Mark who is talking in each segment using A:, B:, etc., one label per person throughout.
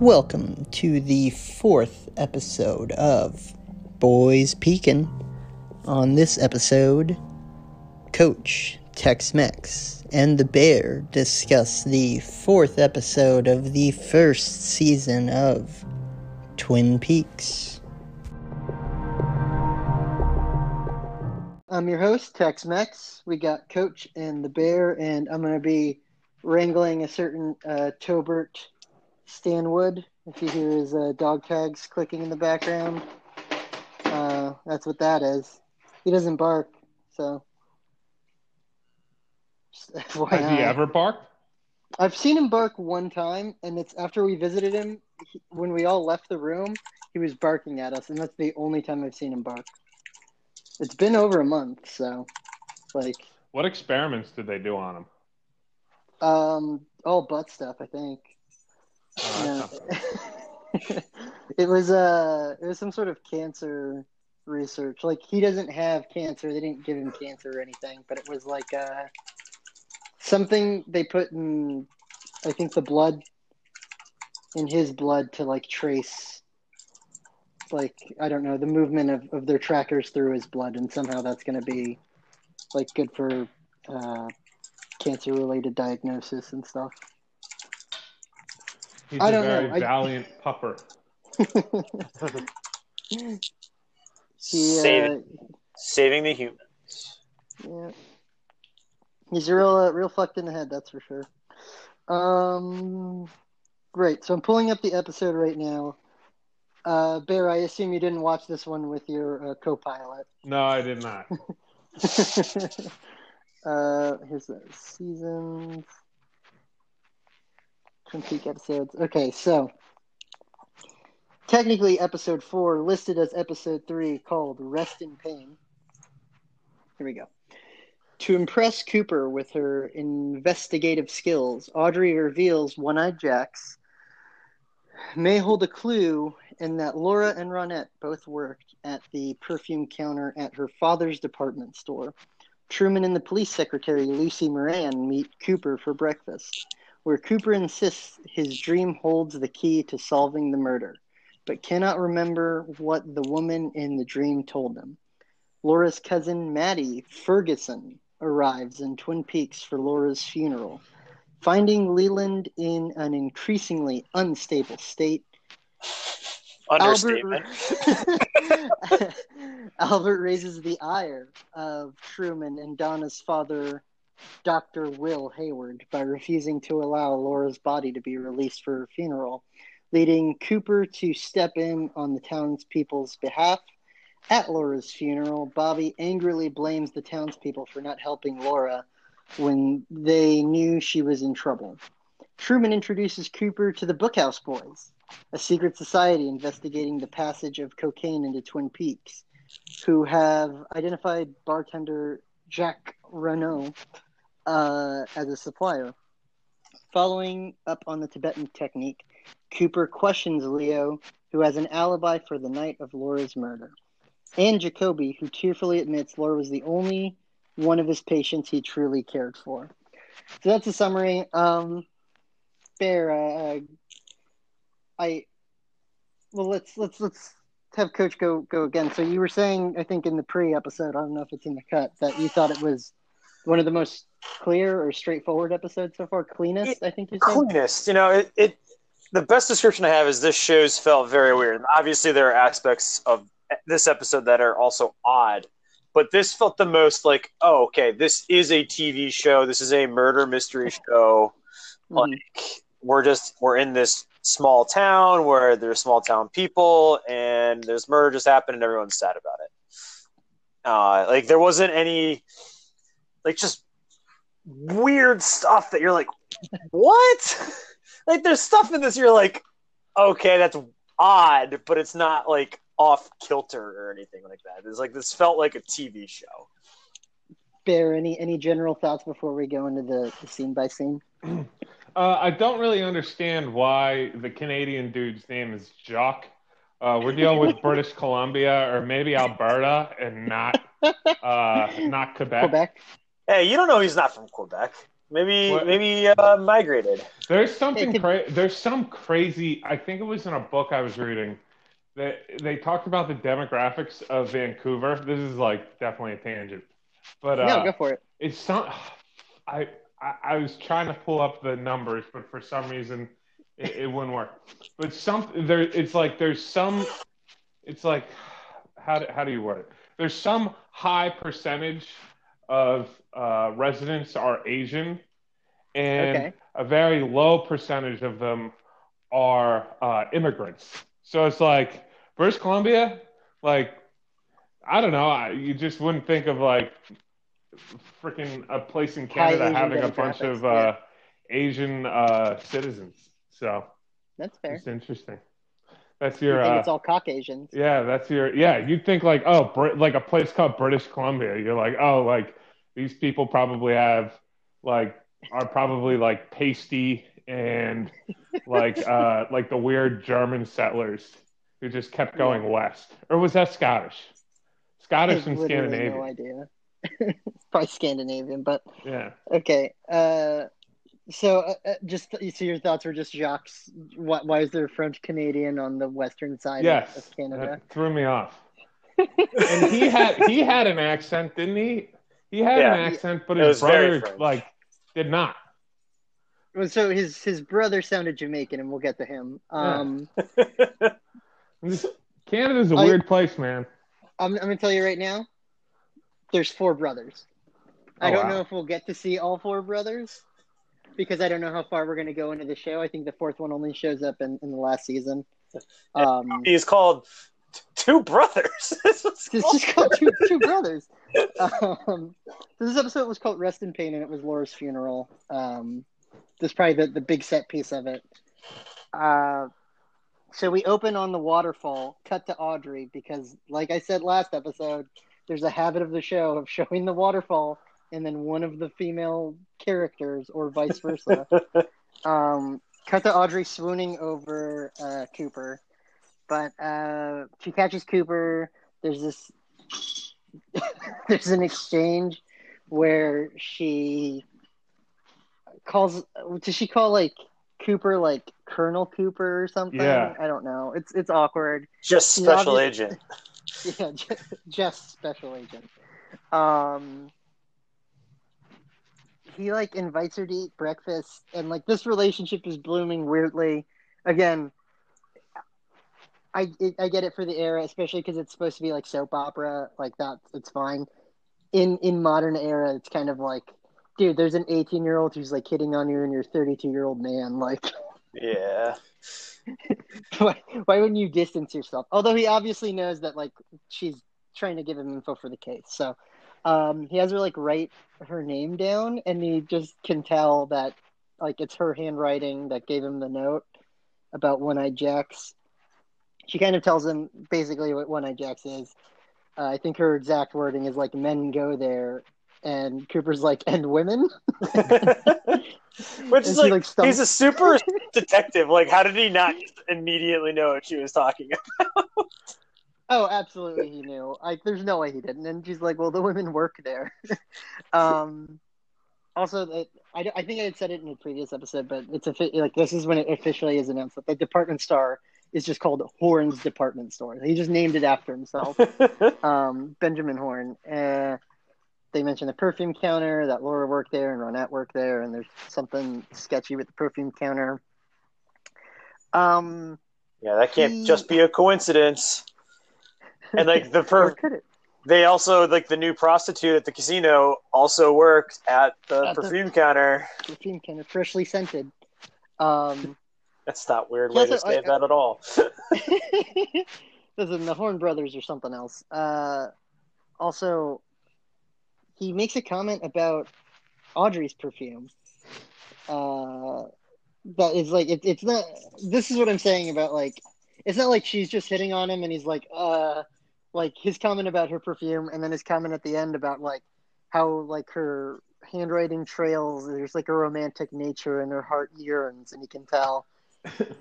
A: Welcome to the fourth episode of Boys Pekin. On this episode, Coach Tex Mex and the Bear discuss the fourth episode of the first season of Twin Peaks. I'm your host, Tex Mex. We got Coach and the Bear, and I'm going to be wrangling a certain uh, Tobert Stanwood. If you hear his uh, dog tags clicking in the background, uh, that's what that is. He doesn't bark, so.
B: Has he ever barked?
A: I've seen him bark one time, and it's after we visited him. He, when we all left the room, he was barking at us, and that's the only time I've seen him bark. It's been over a month, so like.
B: What experiments did they do on him?
A: Um, all butt stuff, I think. It was uh it was some sort of cancer research. Like he doesn't have cancer. They didn't give him cancer or anything, but it was like uh something they put in I think the blood in his blood to like trace like I don't know, the movement of, of their trackers through his blood and somehow that's gonna be like good for uh cancer related diagnosis and stuff.
B: He's
A: I
B: a
A: don't
B: very
A: know. I-
B: valiant pupper.
A: He,
C: Save
A: uh,
C: it. Saving the humans.
A: Yeah. He's real, uh, real fucked in the head, that's for sure. Um, great. So I'm pulling up the episode right now. Uh, Bear, I assume you didn't watch this one with your uh, co-pilot.
B: No, I did not.
A: uh, here's the seasons. Twin Peak episodes. Okay, so technically episode four listed as episode three called Rest in Pain. Here we go. To impress Cooper with her investigative skills, Audrey reveals One Eyed Jacks may hold a clue in that Laura and Ronette both worked at the perfume counter at her father's department store. Truman and the police secretary Lucy Moran meet Cooper for breakfast, where Cooper insists his dream holds the key to solving the murder, but cannot remember what the woman in the dream told him. Laura's cousin Maddie Ferguson arrives in Twin Peaks for Laura's funeral. Finding Leland in an increasingly unstable state,
C: Understatement.
A: Albert, Albert raises the ire of Truman and Donna's father, Dr. Will Hayward, by refusing to allow Laura's body to be released for her funeral, leading Cooper to step in on the townspeople's behalf. At Laura's funeral, Bobby angrily blames the townspeople for not helping Laura when they knew she was in trouble. Truman introduces Cooper to the Bookhouse Boys, a secret society investigating the passage of cocaine into Twin Peaks, who have identified bartender Jacques Renault uh, as a supplier. Following up on the Tibetan technique, Cooper questions Leo, who has an alibi for the night of Laura's murder, and Jacoby, who tearfully admits Laura was the only one of his patients he truly cared for. So that's a summary. Um, Bear, uh, I well let's let's let's have Coach go go again. So you were saying, I think in the pre-episode, I don't know if it's in the cut, that you thought it was one of the most clear or straightforward episodes so far, cleanest. I think you said.
C: Cleanest. You know, it, it. The best description I have is this show's felt very weird. And obviously, there are aspects of this episode that are also odd, but this felt the most like, oh, okay, this is a TV show. This is a murder mystery show.
A: Mhm.
C: Like, we're just we're in this small town where there's small town people, and there's murder just happened, and everyone's sad about it. Uh, like there wasn't any, like just weird stuff that you're like, what? like there's stuff in this you're like, okay, that's odd, but it's not like off kilter or anything like that. It's like this felt like a TV show.
A: Bear, any any general thoughts before we go into the, the scene by scene?
B: Uh, I don't really understand why the Canadian dude's name is Jacques. Uh, we're dealing with British Columbia or maybe Alberta and not uh, not Quebec.
A: Quebec.
C: Hey, you don't know he's not from Quebec. Maybe
B: What?
C: maybe uh, migrated.
B: There's something
A: could-
B: cra- there's some crazy. I think it was in a book I was reading that they talked about the demographics of Vancouver. This is like definitely a tangent, but uh,
A: no, go for it.
B: it's some. I, I I was trying to pull up the numbers, but for some reason it, it wouldn't work. But some there, it's like there's some. It's like how do, how do you word it? There's some high percentage of uh, residents are Asian, and
A: Okay.
B: a very low percentage of them are uh, immigrants. So it's like British Columbia, like I don't know, I, you just wouldn't think of like freaking a place in Canada having a bunch of uh, Asian uh, citizens. So
A: That's fair.
B: it's interesting. That's
A: You
B: your
A: think
B: uh,
A: it's all Caucasians?
B: yeah, that's your yeah. You'd think like oh, Brit, like a place called British Columbia. You're like oh, like these people probably have like are probably like pasty and like uh like the weird German settlers who just kept going west. Or was that Scottish? Scottish and Scandinavian.
A: No idea. Probably Scandinavian, but
B: Yeah.
A: okay. Uh, so uh, uh, just so your thoughts were just Jacques. Why, why is there French Canadian on the western side
B: Yes.
A: of Canada?
B: That threw me off. and he had he had an accent, didn't he? He had
C: Yeah.
B: an accent, but
C: It
B: his brother like did not.
A: So his his brother sounded Jamaican, and we'll get to him. Um,
B: This- Canada's a
A: I-
B: weird place, man.
A: I'm, I'm gonna tell you right now. There's four brothers. I
B: Oh,
A: don't
B: wow.
A: know if we'll get to see all four brothers because I don't know how far we're gonna go into the show. I think the fourth one only shows up in, in the last season. Um,
C: He's called T- Two Brothers. This was
A: it's
C: called-
A: just called two, two brothers. Um, this episode was called Rest in Pain, and it was Laura's funeral. Um, this is probably the, the big set piece of it. Uh, so we open on the waterfall, cut to Audrey, because, like I said last episode, there's a habit of the show of showing the waterfall and then one of the female characters, or vice versa. um, cut to Audrey swooning over uh, Cooper, but uh, she catches Cooper. There's this. there's an exchange where she calls. Does she call like Cooper like Colonel Cooper or something?
B: Yeah.
A: I don't know. It's it's awkward.
C: Just special agent.
A: Yeah, just, just special agent. Um, he like invites her to eat breakfast, and like this relationship is blooming weirdly. Again, I I get it for the era, especially because it's supposed to be like soap opera, like that. It's fine. In in modern era, it's kind of like, dude, there's an 18 year old who's like hitting on you, and you're 32 year old man. Like,
C: Yeah.
A: why, why wouldn't you distance yourself? Although he obviously knows that like she's trying to give him info for the case, so um, he has her like write her name down, and he just can tell that like it's her handwriting that gave him the note about one eyed Jacks. She kind of tells him basically what One Eye Jacks is. Uh, I think her exact wording is like "men go there," and Cooper's like "and women."
C: Which is like,
A: like,
C: he's a super detective. Like, how did he not immediately know what she was talking about?
A: Oh, absolutely, he knew. Like, there's no way he didn't. And she's like, "Well, the women work there." um, also, I, I think I had said it in a previous episode, but it's a like this is when it officially is announced that the department store is just called Horne's Department Store. He just named it after himself, um, Benjamin Horne. Uh, they mentioned the perfume counter that Laura worked there and Ronette worked there, and there's something sketchy with the perfume counter. Um,
C: yeah, that can't
A: He-
C: just be a coincidence. And like the per, they also like the new prostitute at the casino also worked at the
A: At the-
C: perfume counter.
A: Perfume counter, freshly scented. Um,
C: That's not weird way to say
A: I-
C: that at all.
A: Listen, the Horne Brothers or something else. Uh, also, he makes a comment about Audrey's perfume. Uh, that is like it, it's not. This is what I'm saying about like it's not like she's just hitting on him and he's like uh like his comment about her perfume and then his comment at the end about like how like her handwriting trails there's like a romantic nature and her heart yearns and you can tell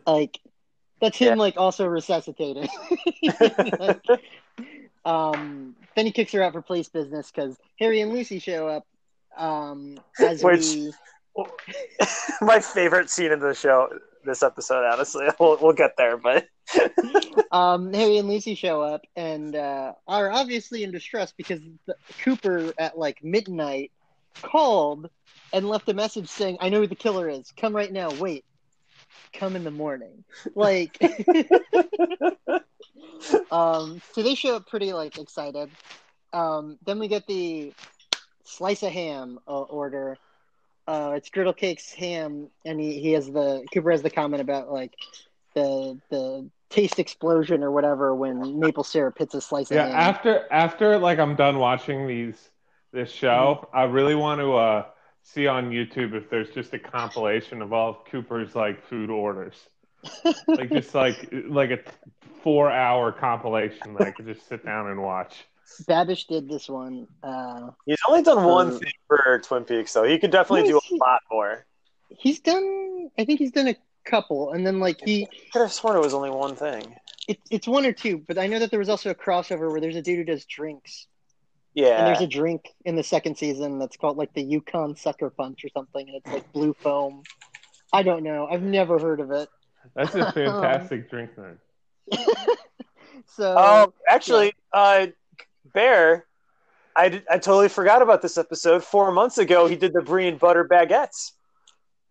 A: like that's him
C: Yeah.
A: like also resuscitating Like, um then he kicks her out for police business because harry and lucy show up um as
C: Which-
A: we
C: my favorite scene in the show this episode. Honestly, we'll we'll get there, but
A: um, Harry and Lucy show up and uh, are obviously in distress because the, Cooper at like midnight called and left a message saying, "I know who the killer is. Come right now. Wait, come in the morning." Like, um, so they show up pretty like excited. Um, then we get the slice of ham uh, order. Uh, it's griddle cakes ham, and he, he has the Cooper has the comment about like the the taste explosion or whatever when maple syrup hits a slice
B: Yeah,
A: of ham.
B: after after like I'm done watching these this show,
A: Mm-hmm.
B: I really want to uh see on YouTube if there's just a compilation of all of Cooper's like food orders. like just like like a four hour compilation that I could just sit down and watch.
A: Babish did this one. Uh,
C: he's only done one
A: Uh,
C: thing for Twin Peaks, so he could definitely do a lot more.
A: he's done. I think he's done a couple, and then like he,
C: I could have sworn it was only one thing.
A: it, it's one or two. But I know that there was also a crossover where there's a dude who does drinks, and there's a drink in the second season that's called like the Yukon Sucker Punch or something, and it's like blue foam. I don't know. I've never heard of it.
B: That's a fantastic drink man.
A: So
C: Oh, actually, uh, Bear, I, did, I totally forgot about this episode. Four months ago, he did the brie and butter baguettes.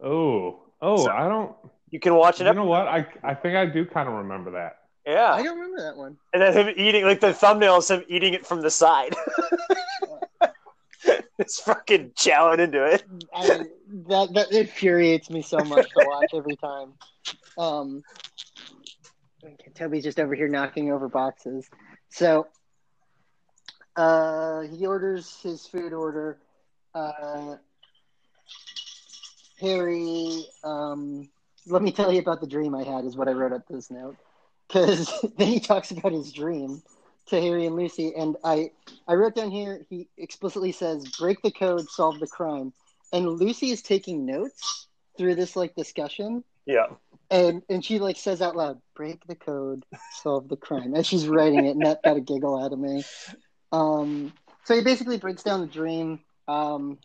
B: Oh. Oh,
C: So-
B: I don't
C: You can watch it.
B: you
C: Up,
B: know what? I I think I do kind of remember that.
C: Yeah,
A: I don't remember that one.
C: and then him eating like the thumbnail is him eating it from the side. it's fucking chowing into it.
A: I, that that infuriates me so much to watch every time. Um, Toby's just over here knocking over boxes. So, uh, he orders his food order. Uh, Harry, um, let me tell you about the dream I had. Is what I wrote up this note because then he talks about his dream to Harry and Lucy, and I I wrote down here he explicitly says break the code, solve the crime, and Lucy is taking notes through this like discussion,
C: Yeah,
A: and and she like says out loud, "Break the code, solve the crime," as she's writing it, and that got a giggle out of me. Um, so he basically breaks down the dream. Um,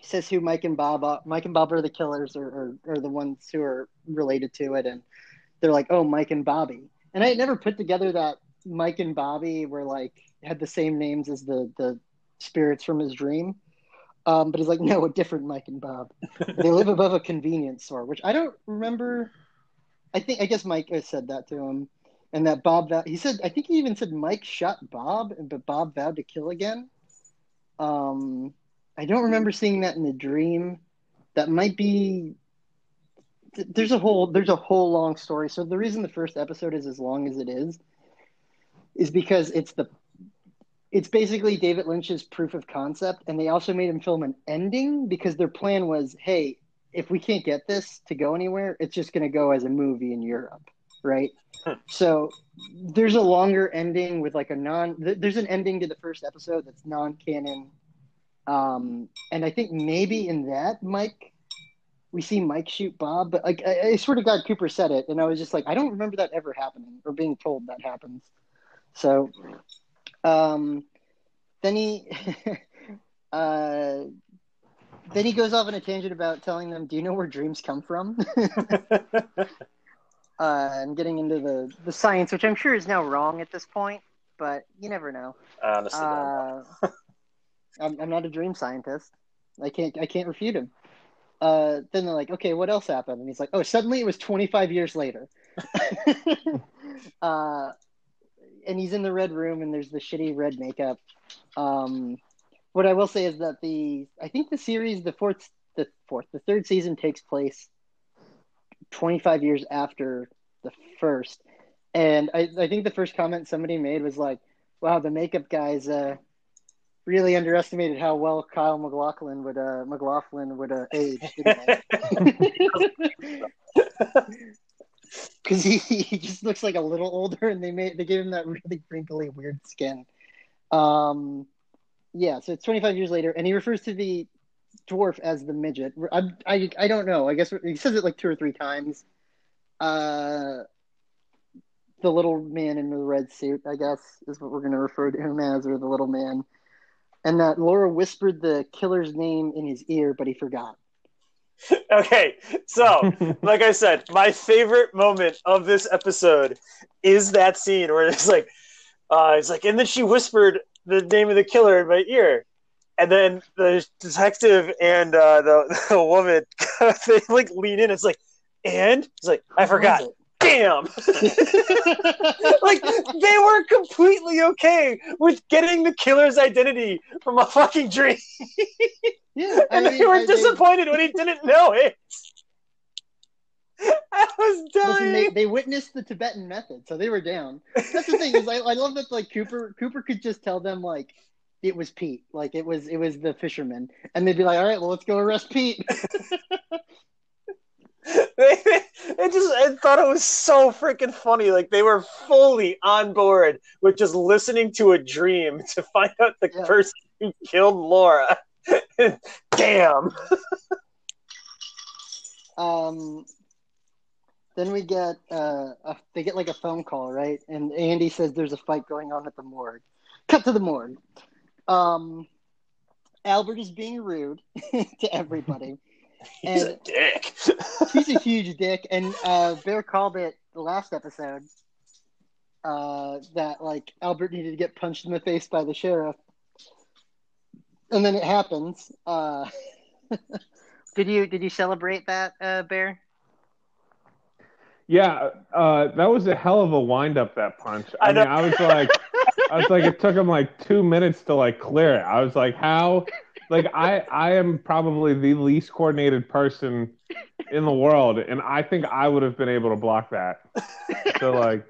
A: he says who Mike and Bob, are, Mike and Bob are the killers, or, or or the ones who are related to it, and they're like, "Oh, Mike and Bobby." And I had never put together that Mike and Bobby were like had the same names as the the spirits from his dream. Um, but he's like, no, a different Mike and Bob. they live above a convenience store, which I don't remember. I think I guess Mike said that to him, and that Bob. vow- He said I think he even said Mike shot Bob, but Bob vowed to kill again. Um, I don't remember seeing that in the dream. That might be. Th- There's a whole there's a whole long story. So the reason the first episode is as long as it is, is because it's the it's basically David Lynch's proof of concept, and they also made him film an ending because their plan was, hey, if we can't get this to go anywhere, it's just going to go as a movie in Europe, right?
C: Hmm.
A: so there's a longer ending with like a non. There's an ending to the first episode that's non-canon, um, and I think maybe in that Mike, we see Mike shoot Bob, but like I, I swear to God, Cooper said it, and I was just like, I don't remember that ever happening or being told that happens. So um, then he uh, then he goes off on a tangent about telling them, "Do you know where dreams come from?" uh, and getting into the the science, which I'm sure is now wrong at this point, but you never know.
C: Honestly.
A: Uh, I'm, I'm not a dream scientist. I can't I can't refute him. Uh, then they're like, okay, what else happened? And he's like, oh, suddenly it was 25 years later. uh, and he's in the red room, and there's the shitty red makeup. Um, what I will say is that the I think the series, the fourth, the fourth, the third season takes place 25 years after the first, and I, I think the first comment somebody made was like, "Wow, the makeup guys uh, really underestimated how well Kyle MacLachlan would uh, MacLachlan would uh, age." Because he, he just looks like a little older, and they made they gave him that really wrinkly, weird skin. Um, yeah, so it's 25 years later, and he refers to the dwarf as the midget. I, I, I don't know. I guess he says it like two or three times. Uh, the little man in the red suit, I guess, is what we're going to refer to him as, or the little man. And that Laura whispered the killer's name in his ear, but he forgot.
C: Okay, so like I said, my favorite moment of this episode is that scene where it's like, uh, it's like, and then she whispered the name of the killer in my ear, and then the detective and uh, the, the woman they like lean in. It's like, and it's like, I forgot. Damn! like they were completely okay with getting the killer's identity from a fucking dream,
A: Yeah, I
C: and they were
A: I-
C: disappointed when he didn't know it. I was
A: Listen, they,
C: dying.
A: they witnessed the Tibetan method, so they were down. That's the thing is, I, I love that like Cooper Cooper could just tell them like it was Pete, like it was it was the fisherman, and they'd be like, all right, well let's go arrest Pete.
C: I just I thought it was so freaking funny. Like they were fully on board with just listening to a dream to find out the
A: Yeah.
C: person who killed Laura. Damn.
A: um, then we get uh, a, they get like a phone call, right? And Andy says there's a fight going on at the morgue. Cut to the morgue. Um, Albert is being rude to everybody.
C: He's
A: And-
C: a dick.
A: he's a huge dick, and uh, Bear called it the last episode uh, that like Albert needed to get punched in the face by the sheriff, and then it happens. Uh, did you did you celebrate that, uh, Bear?
B: Yeah, uh, that was a hell of a wind up. That punch. I,
C: I
B: mean, I was like, I was like, it took him like two minutes to like clear it. I was like, how? Like, I I am probably the least coordinated person in the world, and I think I would have been able to block that. So like,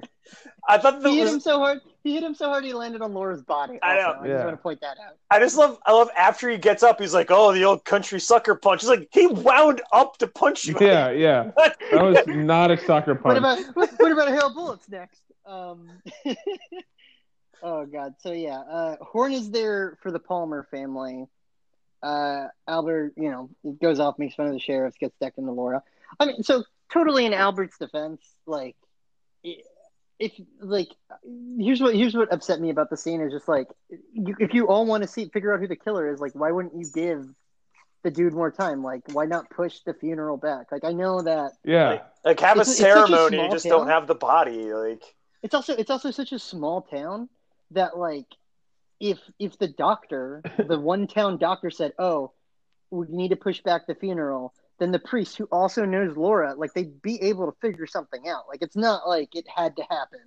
C: I thought that
A: He hit
C: was
A: him so hard. He hit him so hard he landed on Laura's body.
C: I know.
A: Also. I
B: Yeah.
A: just want to point that out.
C: I just love I love after he gets up, he's like, Oh, the old country sucker punch. He's like, he wound up to punch you.
B: yeah, yeah, that was not a sucker punch.
A: What
B: punch.
A: about what, what about Hail Bullets next? Um, oh God. So yeah, uh, Horne is there for the Palmer family. Uh, Albert, you know, he goes off, makes fun of the sheriff, gets decked into Laura. I mean, so totally in Albert's defense, like, if like, here's what here's what upset me about the scene is just like, you, if you all want to see figure out who the killer is, like, why wouldn't you give the dude more time? Like, why not push the funeral back? Like, I know that
B: yeah,
C: Like have a
A: It's- it's a
C: ceremony,
A: small
C: just
A: town.
C: don't have the body. Like
A: it's also it's also such a small town that like if if the doctor the one town doctor said oh we need to push back the funeral then the priest who also knows laura like they'd be able to figure something out. Like it's not like it had to happen.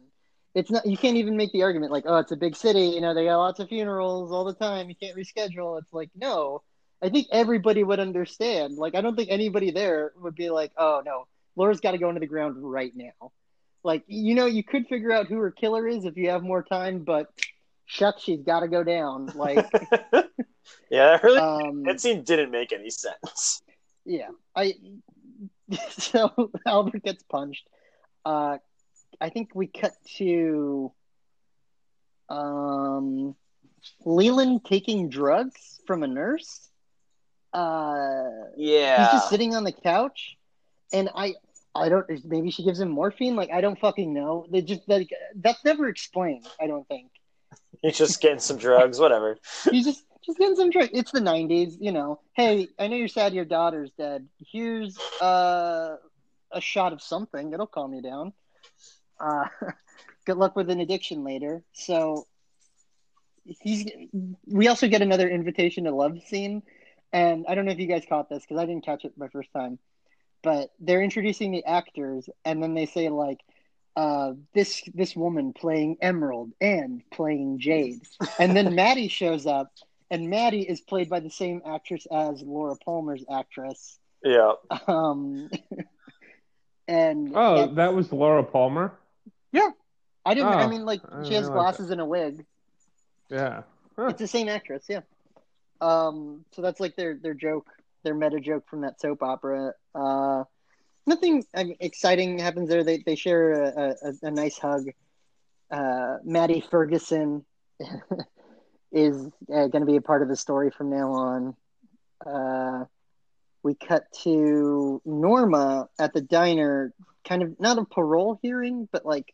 A: It's not you can't even make the argument like oh it's a big city you know they got lots of funerals all the time you can't reschedule. It's like no. I think everybody would understand. Like i don't think anybody there would be like oh no laura's got to go into the ground right now like you know you could figure out who her killer is if you have more time but shucks she's got to go down like
C: Yeah, that really
A: um
C: that scene didn't make any sense.
A: yeah i so albert gets punched uh i think we cut to um leland taking drugs from a nurse uh
C: Yeah.
A: he's just sitting on the couch and i i don't maybe she gives him morphine? Like i don't fucking know. They just like that's never explained i don't think.
C: He's just getting some drugs, whatever.
A: he's just just getting some drink it's the 90s you know. Hey i know you're sad your daughter's dead. Here's uh a shot of something. It'll calm you down. Uh good luck with an addiction later. So he's we also get another invitation to love scene. And i don't know if you guys caught this because i didn't catch it my first time but they're introducing the actors and then they say like uh this this woman playing emerald and playing jade and then maddie shows up and maddie is played by the same actress as laura palmer's actress
C: Yeah.
A: um and
B: Oh,
A: that-
B: that was Laura Palmer.
A: Yeah, I didn't i
B: oh,
A: mean like
B: I
A: she has
B: realize
A: glasses and a wig
B: Yeah. Huh.
A: It's the same actress, yeah. Um, so that's like their their joke, their meta joke from that soap opera. Uh, nothing I mean, exciting happens there. They they share a, a, a nice hug. Uh, Maddie Ferguson is uh, going to be a part of the story from now on. Uh, we cut to Norma at the diner, kind of not a parole hearing, but like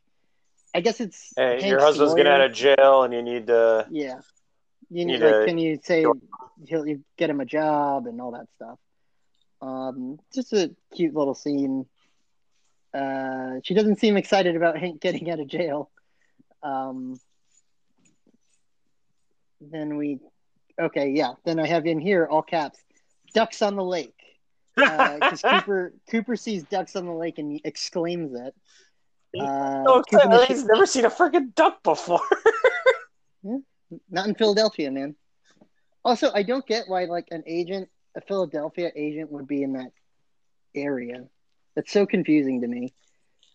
A: I guess it's
C: Hey, your
A: Hank's
C: husband's getting
A: lawyer.
C: out of jail, and you need to.
A: Yeah. You
C: Need
A: like, can you say he'll you get him a job and all that stuff? Um, just a cute little scene. Uh, she doesn't seem excited about Hank getting out of jail. Um, then we, okay, yeah. Then I have in here all caps, ducks on the lake, because Cooper Cooper sees ducks on the lake and exclaims it. Uh,
C: so excited. He's never seen a freaking duck before.
A: not in Philadelphia, man. Also, I don't get why like an agent, a Philadelphia agent, would be in that area. That's so confusing to me.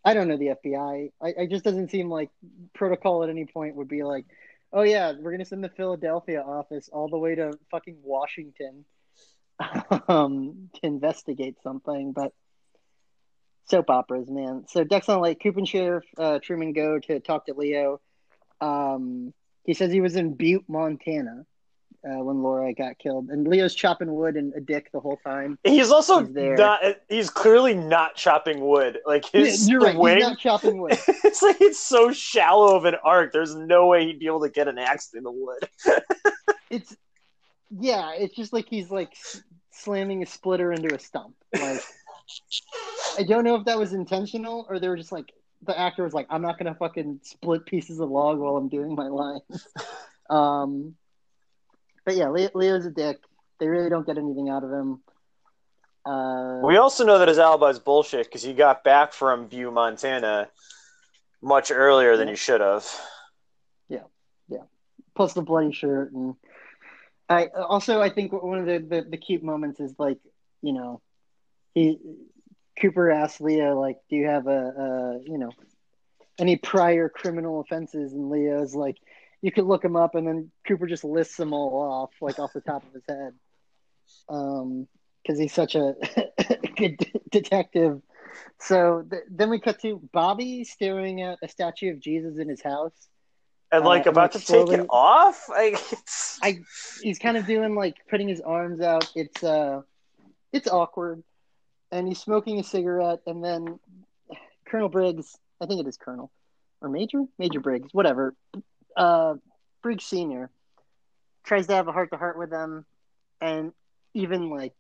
A: I don't know the FBI. I, I just doesn't seem like protocol at any point would be like, oh yeah, we're gonna send the Philadelphia office all the way to fucking Washington um, to investigate something. But soap operas, man. So Ducks on Lake, Coop and Sheriff uh, Truman go to talk to Leo. Um, he says he was in Butte, Montana, uh, when Laura got killed, and Leo's chopping wood and a dick the whole time.
C: He's also
A: He's there.
C: not. He's clearly not chopping wood. Like his
A: Yeah, right.
C: wing,
A: He's not chopping wood.
C: it's like it's so shallow of an arc. There's no way he'd be able to get an axe through the wood.
A: It's yeah. It's just like he's like slamming a splitter into a stump. Like I don't know if that was intentional or they were just like the actor was like, I'm not gonna fucking split pieces of log while I'm doing my lines. um, but yeah, Leo, Leo's a dick. They really don't get anything out of him. Uh,
C: We also know that his alibi is bullshit because he got back from Butte, Montana, much earlier than
A: Yeah.
C: he should have. Yeah, yeah.
A: Plus the bloody shirt and I also I think one of the, the, the cute moments is like you know he Cooper asks Leo like do you have a, a you know any prior criminal offenses and Leo's like you could look them up and then Cooper just lists them all off like off the top of his head um because he's such a good de- detective so th- then we cut to Bobby staring at a statue of Jesus in his house
C: And
A: Uh,
C: like
A: and,
C: about
A: like,
C: to take it off. Like it's
A: I he's kind of doing like putting his arms out. It's uh it's awkward. And he's smoking a cigarette and then Colonel Briggs, I think it is Colonel or Major? Major Briggs, whatever. Uh Briggs Senior tries to have a heart to heart with them and even like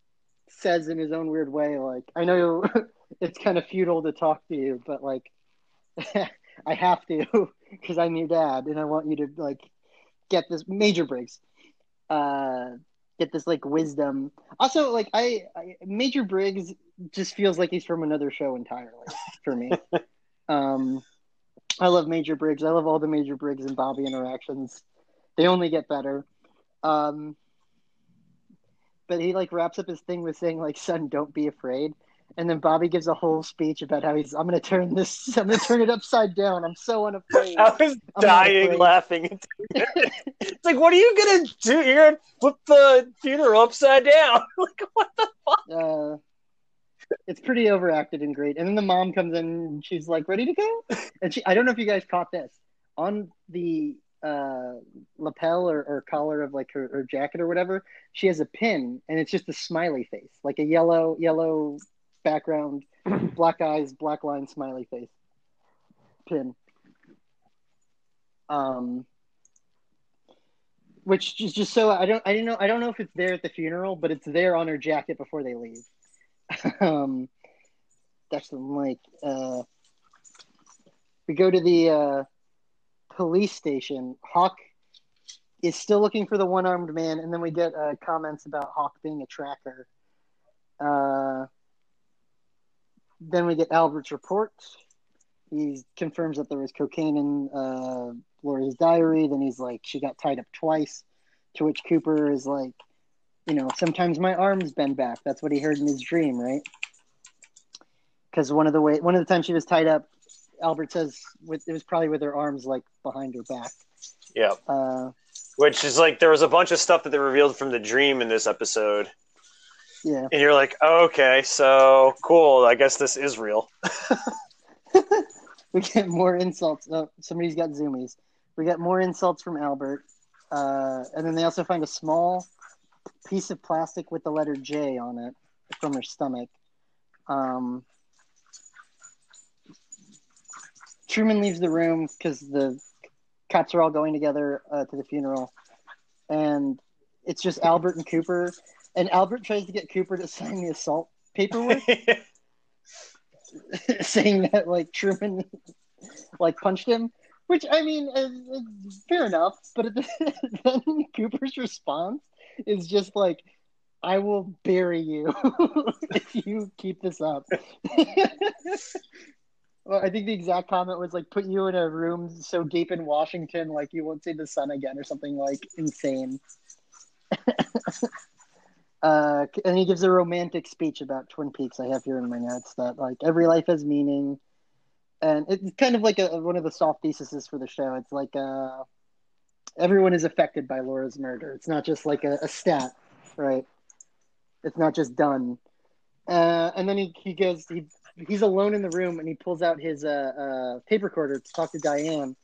A: says in his own weird way like I know it's kind of futile to talk to you, but like I have to because I'm your dad and I want you to like get this Major Briggs uh get this like wisdom also like I, I major briggs just feels like he's from another show entirely for me um i love major briggs i love all the major briggs and bobby interactions they only get better um but he like wraps up his thing with saying like son don't be afraid and then bobby gives a whole speech about how he's i'm gonna turn this i'm gonna turn it upside down i'm so unafraid
C: I was
A: not
C: dying laughing. it's like, what are you gonna do? You're gonna flip the funeral upside down? like, what the fuck?
A: uh, it's pretty overacted and great. And then the mom comes in and she's like, ready to go? And she, I don't know if you guys caught this on the uh, lapel or, or collar of like her, her jacket or whatever. She has a pin and it's just a smiley face, like a yellow, yellow background, black eyes, black line, smiley face pin. Um, which is just so I don't I don't know I don't know if it's there at the funeral, but it's there on her jacket before they leave. um, that's like uh, we go to the uh, police station. Hawk is still looking for the one armed man, and then we get uh, comments about Hawk being a tracker. Uh, then we get Albert's report. He confirms that there was cocaine in uh, Lori's diary. Then he's like, she got tied up twice. To which Cooper is like, you know, sometimes my arms bend back. That's what he heard in his dream, right? Because one of the way, one of the times she was tied up, Albert says with, it was probably with her arms like behind her back.
C: Yeah.
A: Uh,
C: Which is like there was a bunch of stuff that they revealed from the dream in this episode,
A: yeah.
C: and you're like, oh, okay, so cool. I guess this is real.
A: we get more insults. Oh, somebody's got zoomies. We get more insults from Albert, uh, and then they also find a small piece of plastic with the letter J on it from her stomach. Um, Truman leaves the room because the cops are all going together uh, to the funeral, and it's just Albert and Cooper. And Albert tries to get Cooper to sign the assault paperwork saying that like Truman like punched him. Which I mean, fair enough. But then Cooper's response is just like, "I will bury you if you keep this up." well, I think the exact comment was like, "Put you in a room so deep in Washington, like you won't see the sun again," or something like insane. uh, and he gives a romantic speech about Twin Peaks. I have here in my notes that like every life has meaning and it's kind of like a, one of the soft theses for the show. It's like uh, everyone is affected by Laura's murder. It's not just like a, a stat, right? It's not just done. Uh, and then he, he goes, he, he's alone in the room and he pulls out his uh, uh, tape recorder to talk to Diane.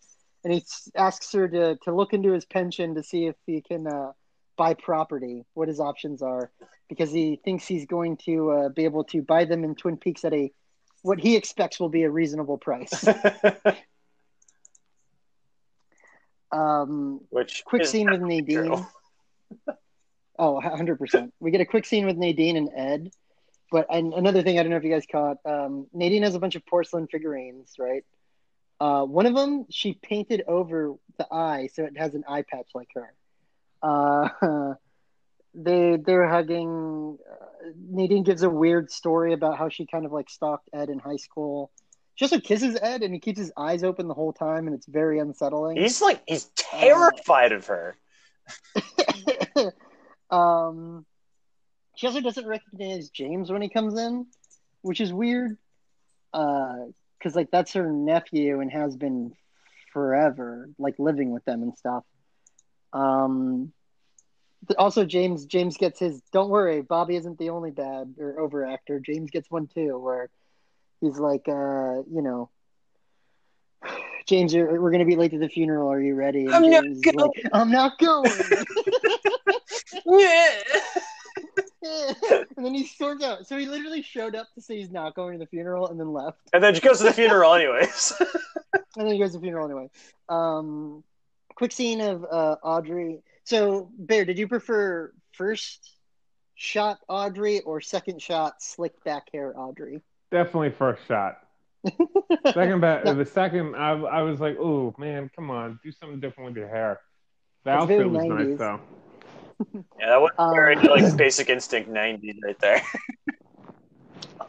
A: And he asks her to, to look into his pension to see if he can uh, buy property, what his options are, because he thinks he's going to uh, be able to buy them in Twin Peaks at a what he expects will be a reasonable price. um,
C: Which
A: quick scene with Nadine. Oh, 100%. We get a quick scene with Nadine and Ed. But and another thing I don't know if you guys caught, um, Nadine has a bunch of porcelain figurines, right? Uh, one of them she painted over the eye so it has an eye patch like her. Uh, they they're hugging. Uh, Nadine gives a weird story about how she kind of like stalked Ed in high school. She also kisses Ed, and he keeps his eyes open the whole time, and it's very unsettling.
C: He's like he's terrified of her.
A: um, she also doesn't recognize James when he comes in, which is weird. Uh, because like that's her nephew and has been forever, like living with them and stuff. Um, also James James gets his. Don't worry, Bobby isn't the only bad or overactor. James gets one too, where he's like, uh, you know. James, you're, we're gonna be late to the funeral. Are you ready? And
C: I'm not
A: James is like, I'm not going. and then he storms out. So he literally showed up to say he's not going to the funeral and then left.
C: and then she goes to the funeral anyways.
A: And then he goes to the funeral anyway. Um, quick scene of uh, Audrey. So, Bear, did you prefer first shot Audrey or second shot slick back hair Audrey?
B: Definitely first shot. Second, ba-
A: No.
B: the second, I, I was like, "Oh man, come on, do something different with your hair." The
A: That's very
B: outfit was
A: 90s.
B: nice though.
C: yeah, that was
A: Um,
C: very like basic instinct '90s right there.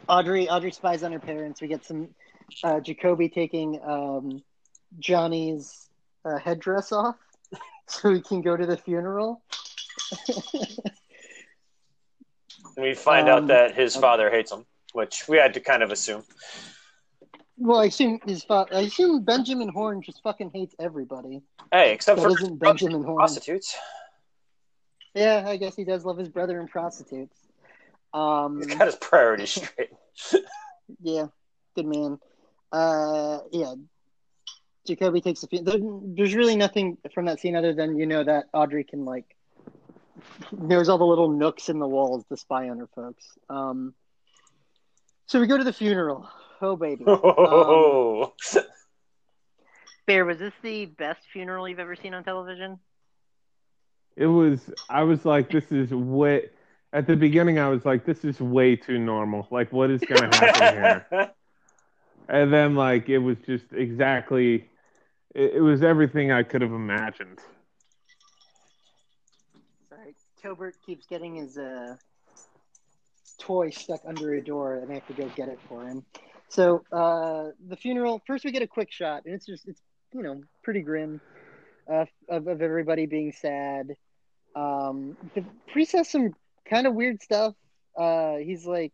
A: Audrey Audrey spies on her parents. We get some uh, Jacoby taking um, Johnny's uh, headdress off so he can go to the funeral.
C: And we find
A: Um,
C: out that his
A: okay.
C: father hates him, which we had to kind of assume.
A: well, I assume his fa- I assume Benjamin Horne just fucking hates everybody.
C: Hey, except
A: That
C: for
A: isn't Benjamin Horne.
C: prostitutes.
A: Yeah, I guess he does love his brother and prostitutes. Um,
C: He's got his priorities straight.
A: yeah, good man. Uh, yeah, Jacoby takes a few. There, there's really nothing from that scene other than you know that Audrey can like knows all the little nooks in the walls to spy on her folks. Um, so we go to the funeral. Oh baby,
C: Oh,
A: Bear, was this the best funeral you've ever seen on television?
B: It was. I was like, "This is way." At the beginning, I was like, "This is way too normal. Like, what is going to happen here?" And then, like, it was just exactly. It, it was everything I could have imagined.
A: Sorry, Tobert keeps getting his uh, toy stuck under a door, and I have to go get it for him. So uh, the funeral. First, we get a quick shot, and it's just it's you know pretty grim uh, of of everybody being sad. Um, the priest has some kind of weird stuff. Uh, he's like,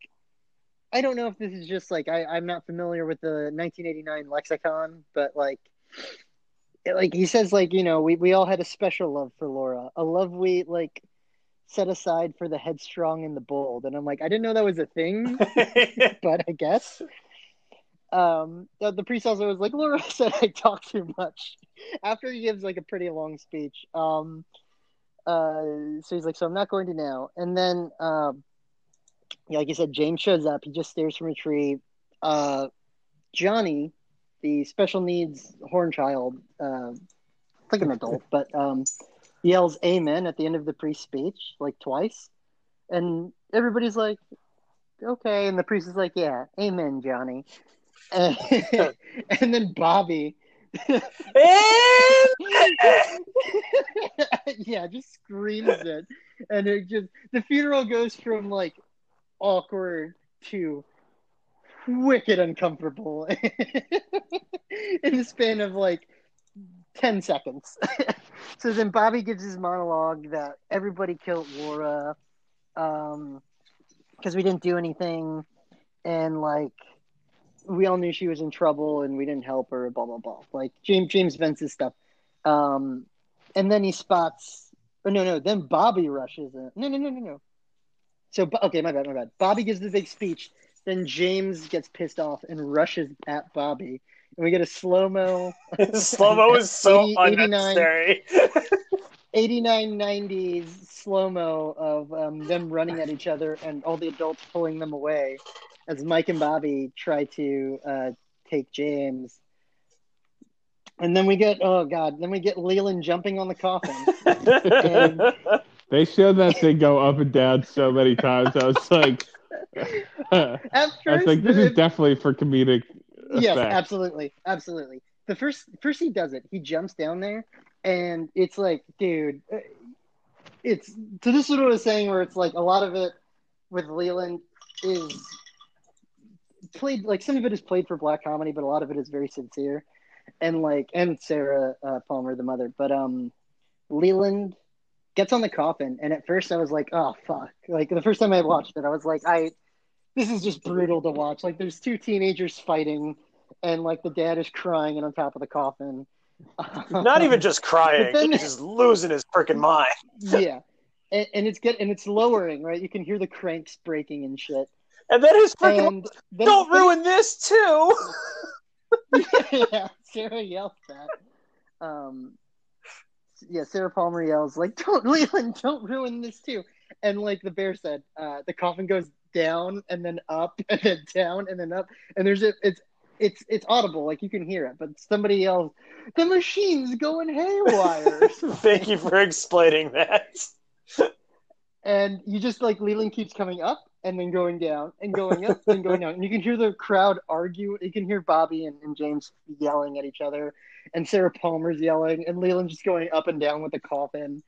A: I don't know if this is just like I, I'm not familiar with the 1989 lexicon, but like, like he says, like you know, we we all had a special love for Laura, a love we like set aside for the headstrong and the bold. And I'm like, I didn't know that was a thing, but I guess. Um, the, the priest also was like, Laura said I talk too much. After he gives like a pretty long speech. Um, uh, so he's like, so I'm not going to now. And then, um, yeah, like you said, James shows up. He just stares from a tree. Uh, Johnny, the special needs Horne child, uh, like an adult, but um, yells "Amen" at the end of the priest's speech, like twice, and everybody's like, okay. And the priest is like, yeah, amen, Johnny. And, and then Bobby, yeah, just screams it, and it just the funeral goes from like awkward to wicked uncomfortable in the span of like 10 seconds. so then Bobby gives his monologue that everybody killed Laura um because we didn't do anything. And like we all knew she was in trouble and we didn't help her blah blah blah. Like James James Vance's stuff. Um and then he spots oh no no then Bobby rushes in. No no no no no. So okay my bad my bad. Bobby gives the big speech. Then James gets pissed off and rushes at Bobby and we get a slow mo.
C: slow mo is so 80, unnecessary.
A: 89 90s slow mo of um, them running at each other and all the adults pulling them away as Mike and Bobby try to uh, take James. And then we get oh god, then we get Leland jumping on the coffin. and...
B: They showed that thing go up and down so many times. I was like, At first, I was like, this is definitely for comedic
A: yes, absolutely, absolutely. The first first he does it, he jumps down there, and it's like, dude, uh, it's so this is what I was saying, where it's like a lot of it with Leland is played like some of it is played for black comedy, but a lot of it is very sincere, and like and Sarah uh, Palmer, the mother, but um, Leland gets on the coffin, and at first I was like, oh fuck, like the first time I watched it, I was like, I this is just brutal to watch. Like there's two teenagers fighting, and like the dad is crying and on top of the coffin.
C: Not even just crying, then, he's just losing his freaking mind.
A: yeah, and, and, it's get and it's lowering, right? You can hear the cranks breaking and shit.
C: And then his freaking then, don't then, ruin this too.
A: yeah, Sarah yells that. Um, yeah, Sarah Palmer yells like, "Don't Leland, don't ruin this too." And like the bear said, uh, the coffin goes down and then up and then down and then up and there's a it's it's it's audible like you can hear it but somebody else the machine's going haywire.
C: Thank you for explaining that.
A: And you just like leland keeps coming up and then going down and going up and going down. And you can hear the crowd argue you can hear bobby and, and james yelling at each other and sarah palmer's yelling and leland just going up and down with the coffin.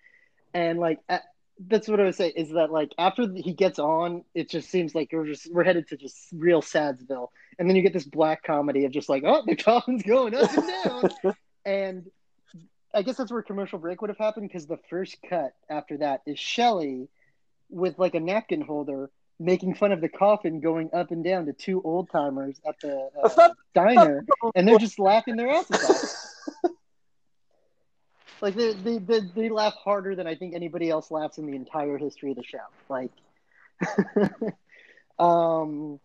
A: And like at, that's what I would say is that like after he gets on, it just seems like we're just we're headed to just real Sadsville, and then you get this black comedy of just like oh the coffin's going up and down, and I guess that's where commercial break would have happened because the first cut after that is Shelly with like a napkin holder making fun of the coffin going up and down to two old timers at the uh, diner, and they're just laughing their asses off. Like they, they they they laugh harder than I think anybody else laughs in the entire history of the show. Like, um,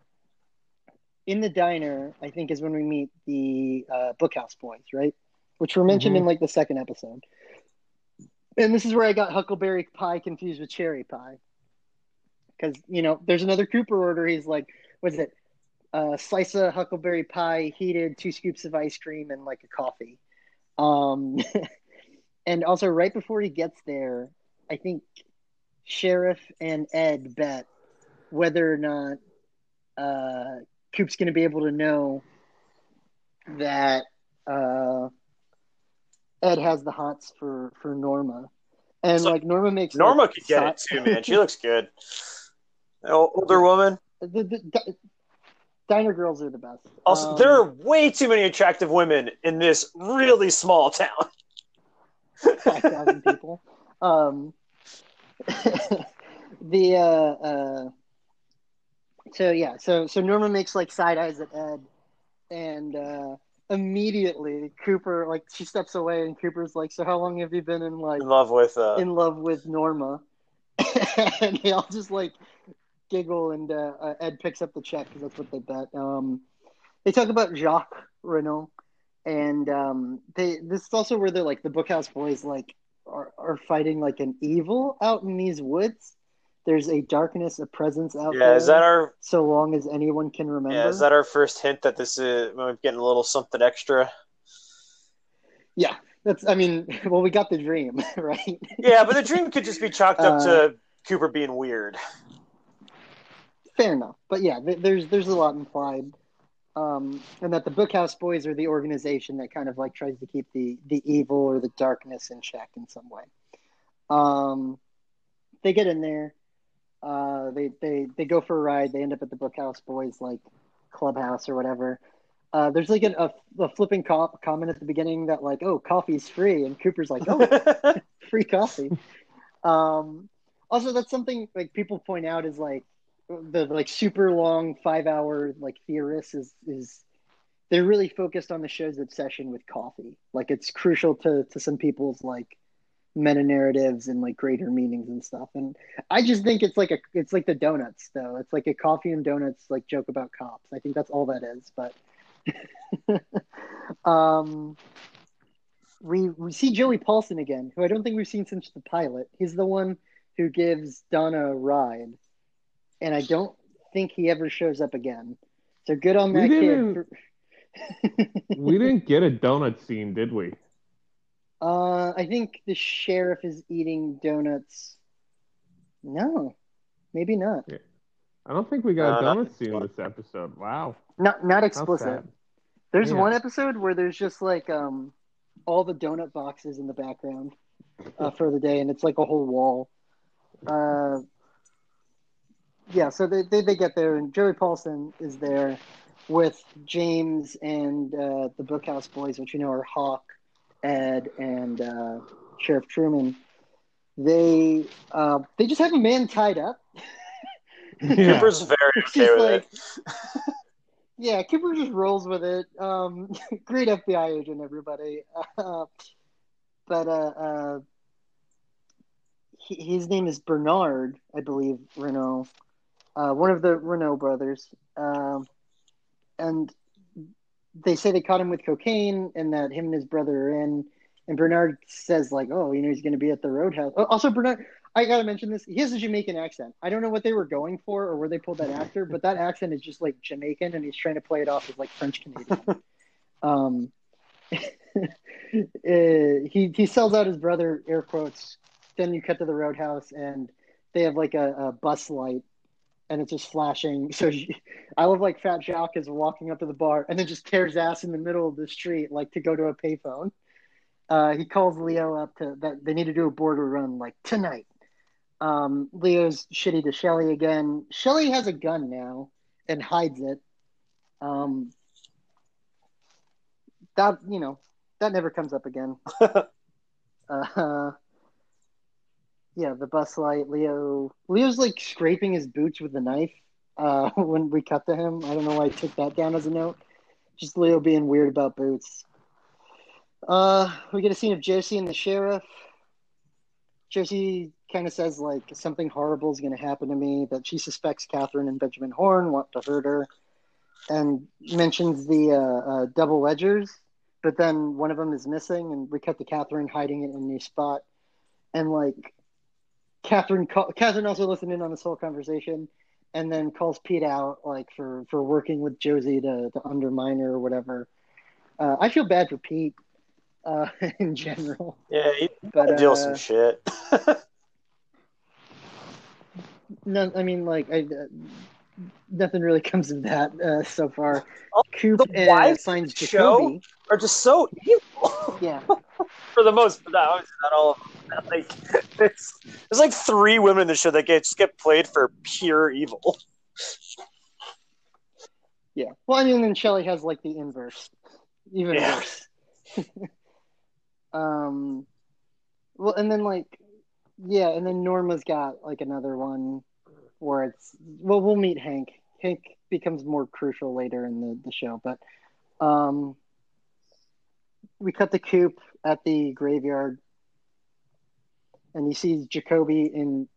A: in the diner, I think is when we meet the uh, Bookhouse Boys, right? Which were mentioned mm-hmm. in like the second episode. And this is where I got Huckleberry Pie confused with Cherry Pie, because you know there's another Cooper order. He's like, what is it? Uh, slice of Huckleberry Pie, heated, two scoops of ice cream, and like a coffee. Um, and also right before he gets there, I think Sheriff and Ed bet whether or not uh, Coop's going to be able to know that uh, Ed has the hots for for Norma, and so like Norma makes
C: Norma like, could get it too, man. She looks good. Older woman.
A: The, the, the, diner girls are the best.
C: Also, um, there are way too many attractive women in this really small town
A: five thousand people. Um, the uh, uh, so yeah, so so Norma makes like side eyes at Ed, and uh, immediately Cooper like she steps away, and Cooper's like, "So how long have you been in like
C: in love with uh...
A: in love with Norma?" and they all just like giggle, and uh, uh Ed picks up the check because that's what they bet. Um, they talk about Jacques Renault and um, they this is also where they're like the Bookhouse Boys like are, are fighting like an evil out in these woods. There's a darkness, a presence out
C: yeah,
A: there.
C: Yeah, is that our?
A: So long as anyone can remember. Yeah,
C: is that our first hint that this is we're getting a little something extra?
A: Yeah, that's. I mean, well, we got the dream, right?
C: Yeah, but the dream could just be chalked up uh, to Cooper being weird.
A: fair enough. But yeah, th- there's there's a lot implied, um, and that the Bookhouse Boys are the organization that kind of like tries to keep the the evil or the darkness in check in some way. Um, they get in there. Uh, they they they go for a ride. They end up at the Bookhouse Boys like clubhouse or whatever. Uh, there's like a, a, a flipping co- comment at the beginning that like, oh, coffee's free, and Cooper's like, oh, free coffee. Um, also, that's something like people point out is like the like super long five hour like theorists is is they're really focused on the show's obsession with coffee. Like it's crucial to to some people's like meta narratives and like greater meanings and stuff. And I just think it's like a it's like the donuts though. It's like a coffee and donuts like joke about cops. I think that's all that is. But um, we we see Joey Paulson again, who I don't think we've seen since the pilot. He's the one who gives Donna a ride, and I don't think he ever shows up again. So good on
B: We
A: that kid. for-
B: We didn't get a donut scene, did we?
A: Uh, I think the sheriff is eating donuts. No, maybe not.
B: I don't think we got
C: No,
B: a
C: not
B: donut this episode. Wow.
A: Not not explicit. There's
B: Yeah.
A: one episode where there's just like um all the donut boxes in the background uh, for the day, and it's like a whole wall. Uh, yeah, so they, they they get there, and Jerry Paulson is there with James and uh, the Bookhouse Boys, which you know are Hawk, Ed, and uh, Sheriff Truman. They uh, they just have a man tied up.
B: Yeah.
C: Cooper's very okay
A: just
C: with
A: like,
C: it.
A: yeah, Cooper just rolls with it. Um, great FBI agent, everybody. Uh, but uh, uh, he, his name is Bernard, I believe, Renault, uh, one of the Renault brothers. Um, and they say they caught him with cocaine and that him and his brother are in. And Bernard says, like, oh, you know, he's going to be at the roadhouse. Oh, Also, Bernard, I got to mention this. He has a Jamaican accent. I don't know what they were going for or where they pulled that actor, but that accent is just like Jamaican and he's trying to play it off as like French Canadian. um, uh, he, he sells out his brother, air quotes. Then you cut to the roadhouse and they have like a, a bus light and it's just flashing. So she, I love like Fat Jacques is walking up to the bar and then just tears ass in the middle of the street, like to go to a payphone. Uh, he calls Leo up to that they need to do a border run like tonight. Um, Leo's shitty to Shelly again. Shelly has a gun now and hides it. Um, that you know that never comes up again. uh, yeah, the bus light. Leo. Leo's like scraping his boots with the knife. Uh, when we cut to him, I don't know why I took that down as a note. Just Leo being weird about boots. Uh, we get a scene of Josie and the sheriff. Josie kind of says like something horrible is going to happen to me. That she suspects Catherine and Benjamin Horne want to hurt her, and mentions the uh, uh, double ledgers. But then one of them is missing, and we cut to Catherine hiding it in a new spot. And like Catherine, call, Catherine also listened in on this whole conversation, and then calls Pete out like for for working with Josie to to undermine her or whatever. Uh, I feel bad for Pete uh, in general,
C: Yeah, he
A: but
C: deal
A: uh,
C: some shit.
A: no, I mean like I, uh, nothing really comes of that uh, so far.
C: Oh,
A: Coop
C: the
A: uh,
C: wives
A: finds
C: the show? Are just so evil
A: Yeah,
C: for the most. But not, not all of them. Like, it's, there's like three women in the show that get just get played for pure evil.
A: yeah. Well, I mean, then Shelley has like the inverse, even
C: Yeah.
A: worse. um, well, and then like, yeah, and then Norma's got like another one where it's well, we'll meet Hank. Hank becomes more crucial later in the, the show, but um, we cut the coop at the graveyard, and you see Jacoby in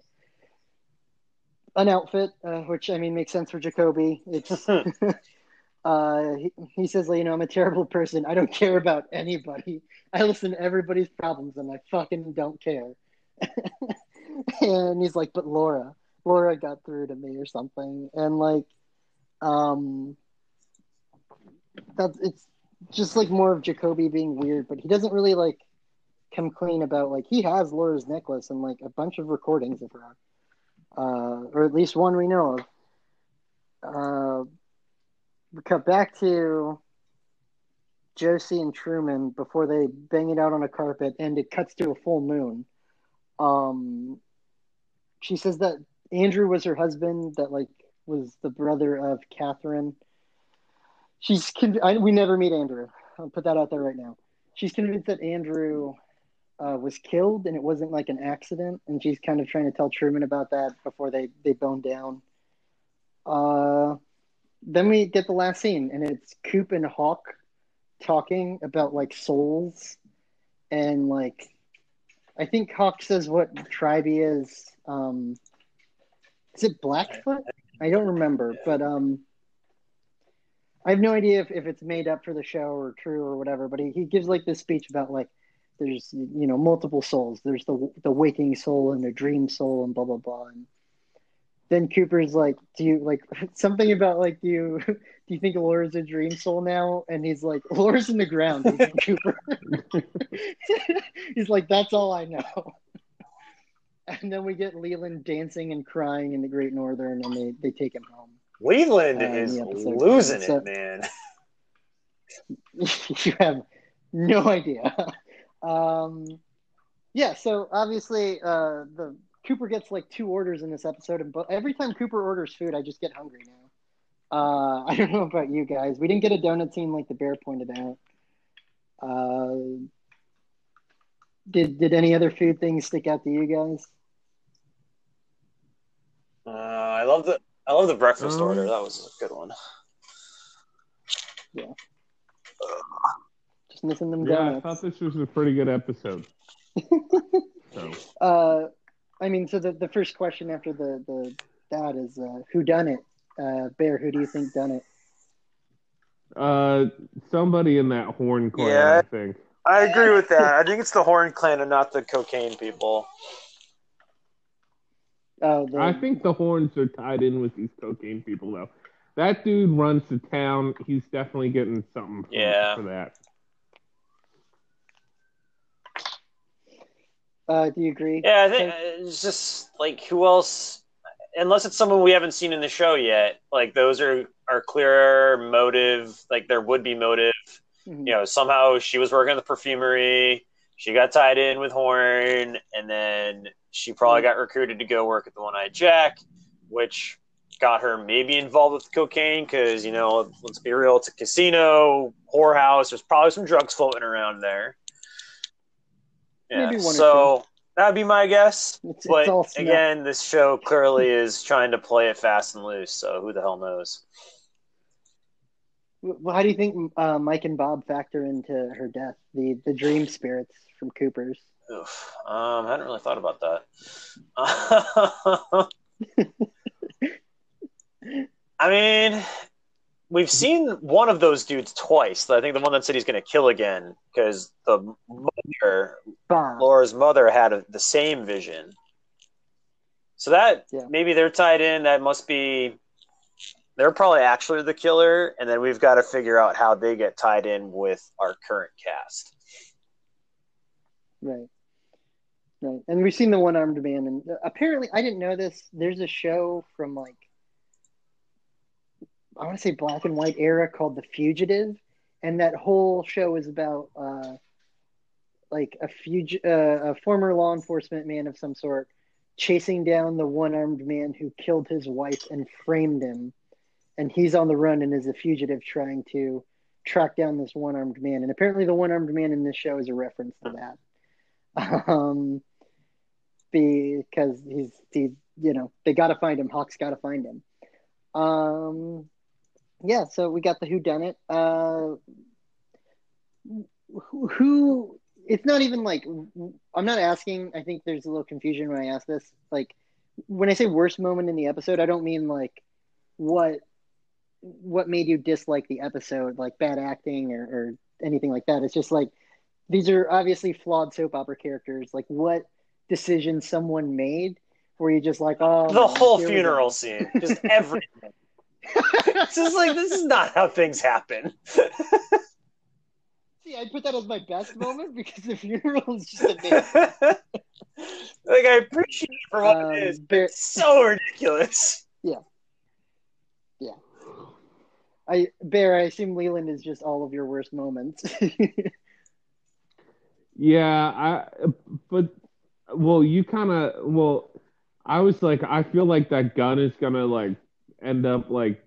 A: an outfit, uh, which I mean makes sense for Jacoby. It's uh, he, he says, like, you know, I'm a terrible person. I don't care about anybody. I listen to everybody's problems, and I fucking don't care. and he's like, but Laura, Laura got through to me or something, and like, um, that's it's just like more of Jacoby being weird, but he doesn't really like come clean about like he has Laura's necklace and like a bunch of recordings of her, uh, or at least one we know of. Uh, cut back to Josie and Truman before they bang it out on a carpet, and it cuts to a full moon. Um, she says that Andrew was her husband, that like was the brother of Catherine. She's con- I, we never meet Andrew. I'll put that out there right now. She's convinced that Andrew uh, was killed and it wasn't like an accident, and she's kind of trying to tell Truman about that before they they bone down. Uh, then we get the last scene, and it's Coop and Hawk talking about like souls, and like I think Hawk says what tribe he is. Um, is it Blackfoot? I don't remember, but um, I have no idea if, if it's made up for the show or true or whatever. But he, he gives like this speech about like there's you know multiple souls. There's the the waking soul and the dream soul and blah blah blah. And then Cooper's like, do you like something about like do you do you think Laura's a dream soul now? And he's like, Laura's in the ground. Cooper. he's like, that's all I know. And then we get Leland dancing and crying in the Great Northern, and they, they take him home.
C: Leland uh, is losing so, it, man.
A: you have no idea. Um, yeah, so obviously uh, the Cooper gets like two orders in this episode, and but every time Cooper orders food, I just get hungry now. Uh, I don't know about you guys. We didn't get a donut scene like the bear pointed out. Uh, did did any other food things stick out to you guys?
C: Uh, I love the I love the breakfast um, order. That was a good one.
A: Yeah. Just missing them down.
B: yeah,
A: donuts.
B: I thought this was a pretty good episode.
A: so. Uh, I mean, so the, the first question after the, the that is uh, who done it? Uh, Bear, who do you think done it?
B: Uh, somebody in that Horne clan, yeah, I think.
C: I agree with that. I think it's the Horne clan and not the cocaine people.
A: Oh, the...
B: I think the Hornes are tied in with these cocaine people, though. That dude runs the town. He's definitely getting something for,
C: yeah.
B: for that.
A: Uh, do you agree?
C: Yeah, I think it's just like who else? Unless it's someone we haven't seen in the show yet, like those are are clearer motive. Like there would be motive. Mm-hmm. You know, somehow she was working at the perfumery. She got tied in with Horne, and then she probably mm-hmm. got recruited to go work at the One Eyed Jack, which got her maybe involved with cocaine because you know, let's be real, it's a casino, whorehouse. There's probably some drugs floating around there. Yeah, so that'd be my guess. It's, but it's again, this show clearly is trying to play it fast and loose. So who the hell knows?
A: Well, how do you think uh, Mike and Bob factor into her death? The the dream spirits from Cooper's.
C: Oof. Um, I hadn't really thought about that. I mean, we've seen one of those dudes twice. I think the one that said he's going to kill again because the mother, Laura's mother, had a, the same vision. So that yeah. maybe they're tied in. That must be they're probably actually the killer, and then we've got to figure out how they get tied in with our current cast.
A: Right. Right. And we've seen the one armed man, and apparently, I didn't know this. There's a show from like I want to say black and white era called The Fugitive, and that whole show is about uh, like a fug- uh, a former law enforcement man of some sort chasing down the one armed man who killed his wife and framed him, and he's on the run and is a fugitive trying to track down this one armed man. And apparently, the one armed man in this show is a reference to that. Um, because he's he's you know they got to find him. Hawk's got to find him. Um, yeah, so we got the who done it. Uh, who, who? It's not even like I'm not asking. I think there's a little confusion when I ask this. Like when I say worst moment in the episode, I don't mean like what what made you dislike the episode, like bad acting or, or anything like that. It's just like these are obviously flawed soap opera characters. Like what decision someone made where you just like oh
C: the man, whole funeral scene, just everything it's just like this is not how things happen.
A: See, I put that as my best moment because the funeral is just amazing.
C: like I appreciate it for what um, it is, but it's so ridiculous.
A: Yeah. Yeah. I Bear, I assume Leland is just all of your worst moments.
B: Yeah, I but well, you kind of well, I was like, I feel like that gun is gonna like end up like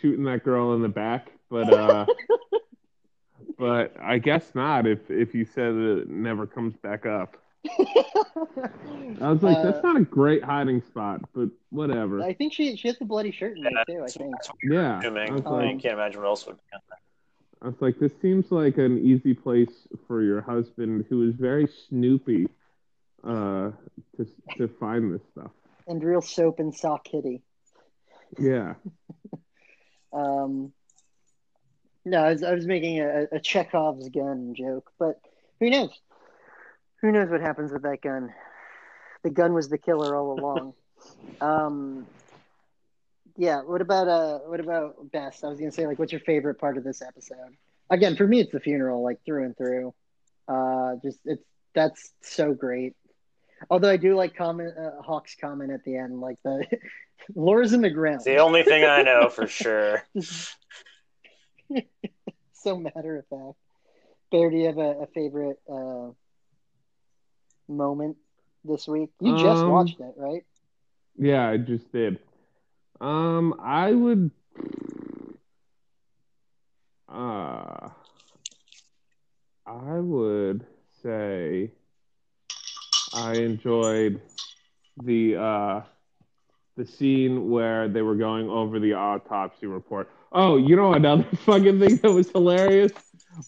B: shooting that girl in the back, but uh, but I guess not. If if you said it never comes back up, I was like,
A: Uh,
B: that's not a great hiding spot, but whatever.
A: I think she she has the bloody shirt in there
C: Yeah,
A: too. I think.
C: that's what
B: Yeah, I was
A: Um,
B: like,
C: you can't imagine what else would be on there.
B: I was like, this seems like an easy place for your husband, who is very snoopy, uh, to to find this stuff.
A: And real soap and sock kitty.
B: Yeah.
A: Um, no, I was, I was making a, a Chekhov's gun joke, but who knows? Who knows what happens with that gun? The gun was the killer all along. um, yeah. What about uh? What about best? I was gonna say like, what's your favorite part of this episode? Again, for me, it's the funeral, like through and through. Uh, just it's that's so great. Although I do like comment uh, Hawk's comment at the end, like the Laura's in the ground.
C: It's the only thing I know for sure.
A: so matter of fact. Bear, do you have a, a favorite uh, moment this week? You just
B: Um,
A: watched it, right?
B: Yeah, I just did. Um, I would. Uh, I would say I enjoyed the uh the scene where they were going over the autopsy report. Oh, you know another fucking thing that was hilarious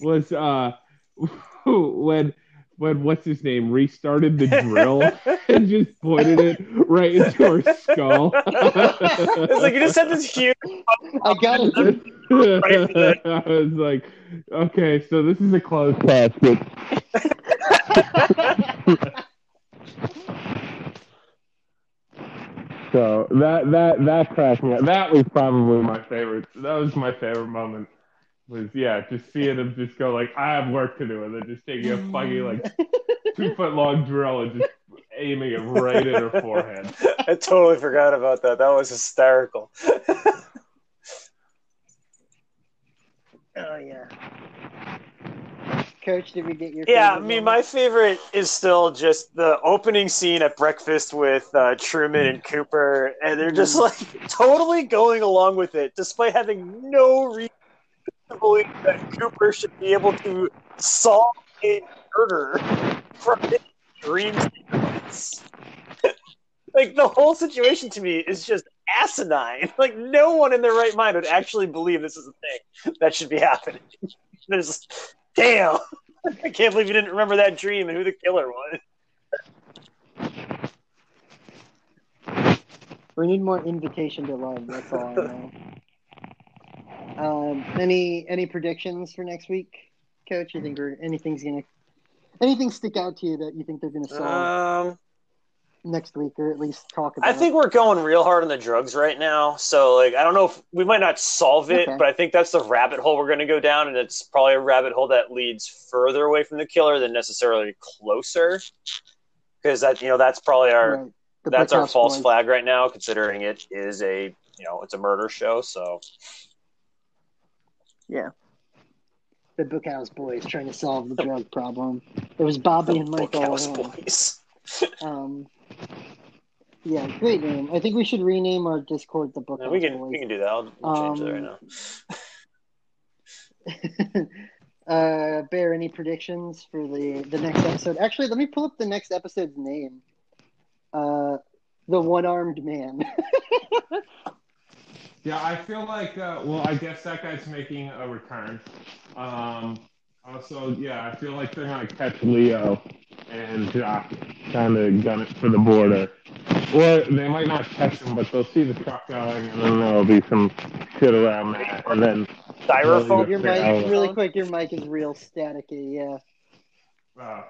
B: was uh when when what's his name restarted the drill and just pointed it right into her skull.
C: it's like you just had this huge.
A: I got it.
B: I was like, okay, so this is a closed casket. So that that that cracked me up. That was probably my favorite. That was my favorite moment. Was yeah, just seeing him just go like, I have work to do, and then just taking a fucking like two foot long drill and just aiming it right at her forehead.
C: I totally forgot about that. That was hysterical.
A: Oh yeah. Coach, did we get your?
C: Yeah, I mean,
A: moment?
C: my favorite is still just the opening scene at breakfast with uh, Truman and Cooper, and they're just like totally going along with it, despite having no reason to believe that Cooper should be able to solve a murder from his dream sequence. like the whole situation to me is just asinine. Like no one in their right mind would actually believe this is a thing that should be happening. There's damn. I can't believe you didn't remember that dream and who the killer was.
A: We need more invitation to love. That's all I know. Um, any any predictions for next week, Coach? You think we're, anything's gonna anything stick out to you that you think they're gonna solve
C: Um,
A: next week, or at least talk about?
C: I think we're going real hard on the drugs right now. So, like, I don't know if we might not solve it,
A: Okay.
C: but I think that's the rabbit hole we're going to go down, and it's probably a rabbit hole that leads further away from the killer than necessarily closer. Because that, you know, that's probably our
A: Right.
C: That's our false
A: Boys.
C: flag right now, considering it is a you know it's a murder show. So
A: Yeah. The Bookhouse Boys trying to solve the drug problem. It was Bobby and Michael.
C: Bookhouse boys.
A: Um, yeah, great name. I think we should rename our Discord the book.
C: Yeah, we can
A: Boys.
C: we can do that. I'll we'll change that right
A: Um,
C: now.
A: uh, Bear, any predictions for the the next episode? Actually, let me pull up the next episode's name. Uh, the One Armed Man.
B: Yeah, I feel like, uh, well, I guess that guy's making a return. Um, also, yeah, I feel like they're going to catch Leo and Jacques kind of gun it for the border. Or they might not catch him, but they'll see the truck going, and then there'll be some shit around that. And then,
C: Styrofoam.
A: your mic,
B: I'll-
A: really quick. Your mic is real staticky. Yeah.
B: uh,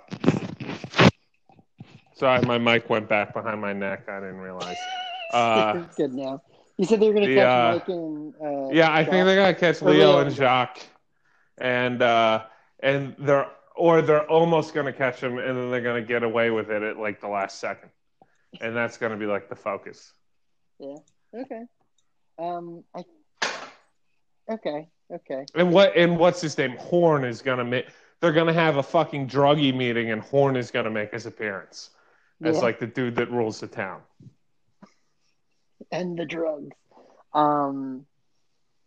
B: sorry, my mic went back behind my neck. I didn't realize. Uh,
A: it's good now. You said they were going to catch
B: uh,
A: Mike and. Uh,
B: Yeah, I think they're gonna catch Leo
A: Leo
B: and
A: and
B: Jacques, and uh, and they're or they're almost gonna catch him, and then they're gonna get away with it at like the last second, and that's gonna be like the focus. Yeah.
A: Okay. Um, I Okay, okay.
B: And what and what's his name? Horne is gonna make. They're gonna have a fucking druggy meeting, and Horne is gonna make his appearance as
A: Yeah.
B: like the dude that rules the town.
A: and the drugs. Um,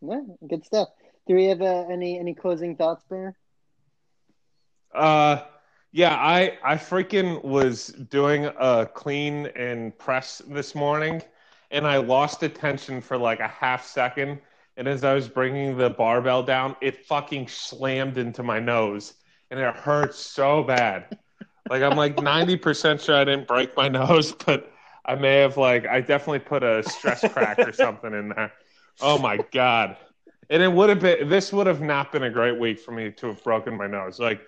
A: yeah, good stuff. Do we have uh, any any closing thoughts, Bear?
B: Uh, yeah, I I freaking was doing a clean and press this morning, and I lost attention for like a half second. And as I was bringing the barbell down, it fucking slammed into my nose, and it hurt so bad. Like I'm like ninety percent sure I didn't break my nose, but I may have like I definitely put a stress crack or something in there. Oh my god! And it would have been this would have not been a great week for me to have broken my nose. Like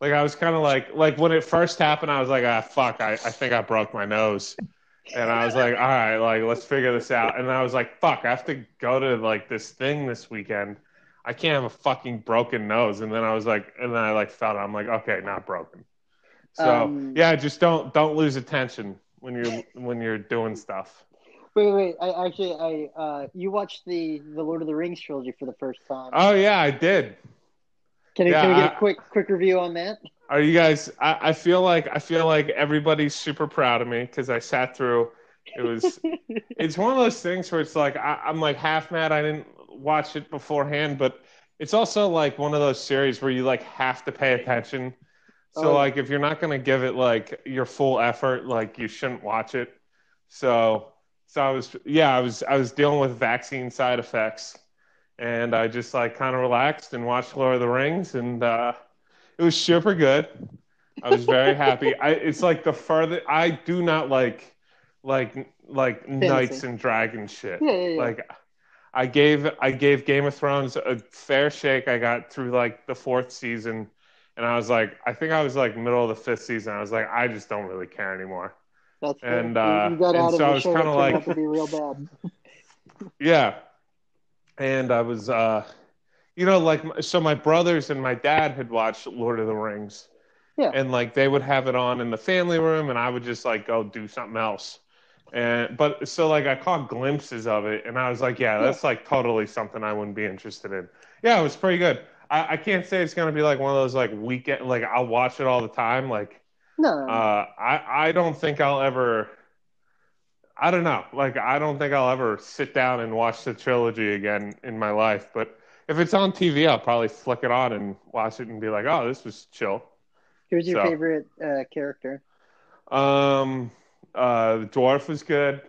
B: like I was kind of like like when it first happened, I was like, ah, fuck, I, I think I broke my nose, and I was like, all right, like let's figure this out. And I was like, fuck, I have to go to like this thing this weekend. I can't have a fucking broken nose. And then I was like, and then I like felt it. I'm like, okay, not broken. So
A: Um,
B: yeah, just don't don't lose attention when you're when you're doing stuff.
A: Wait, wait. I actually, I uh, you watched the the Lord of the Rings trilogy for the first time.
B: Oh yeah, I did.
A: Can,
B: yeah,
A: can we get a quick quick review on that?
B: Are you guys? I, I feel like I feel like everybody's super proud of me because I sat through. It was. it's one of those things where it's like I, I'm like half mad I didn't watch it beforehand, but it's also like one of those series where you like have to pay attention. So
A: Oh.
B: like if you're not gonna give it like your full effort, like you shouldn't watch it. So so I was yeah I was I was dealing with vaccine side effects, and I just like kind of relaxed and watched Lord of the Rings, and uh, it was super good. I was very happy. I it's like the further I do not like like like knights and dragons shit.
A: Yeah, yeah, yeah.
B: Like I gave I gave Game of Thrones a fair shake. I got through like the fourth season, and I was like, I think I was like middle of the fifth season. I was like, I just don't really care anymore.
A: That's
B: and, uh,
A: you got
B: and
A: out of
B: so I was like-
A: be real bad.
B: Yeah, and I was, uh, you know, like so my brothers and my dad had watched Lord of the Rings.
A: Yeah.
B: and like they would have it on in the family room, and I would just like go do something else. And but so like I caught glimpses of it, and I was like, yeah, that's like totally something I wouldn't be interested in. Yeah, it was pretty good. I, I can't say it's gonna be like one of those like weekend like I'll watch it all the time. Like
A: No,
B: uh, I I don't think I'll ever. I don't know. Like I don't think I'll ever sit down and watch the trilogy again in my life. But if it's on TV, I'll probably flick it on and watch it and be like, "Oh, this was chill."
A: who's your
B: so-
A: favorite uh, character?
B: Um, uh, the dwarf was good.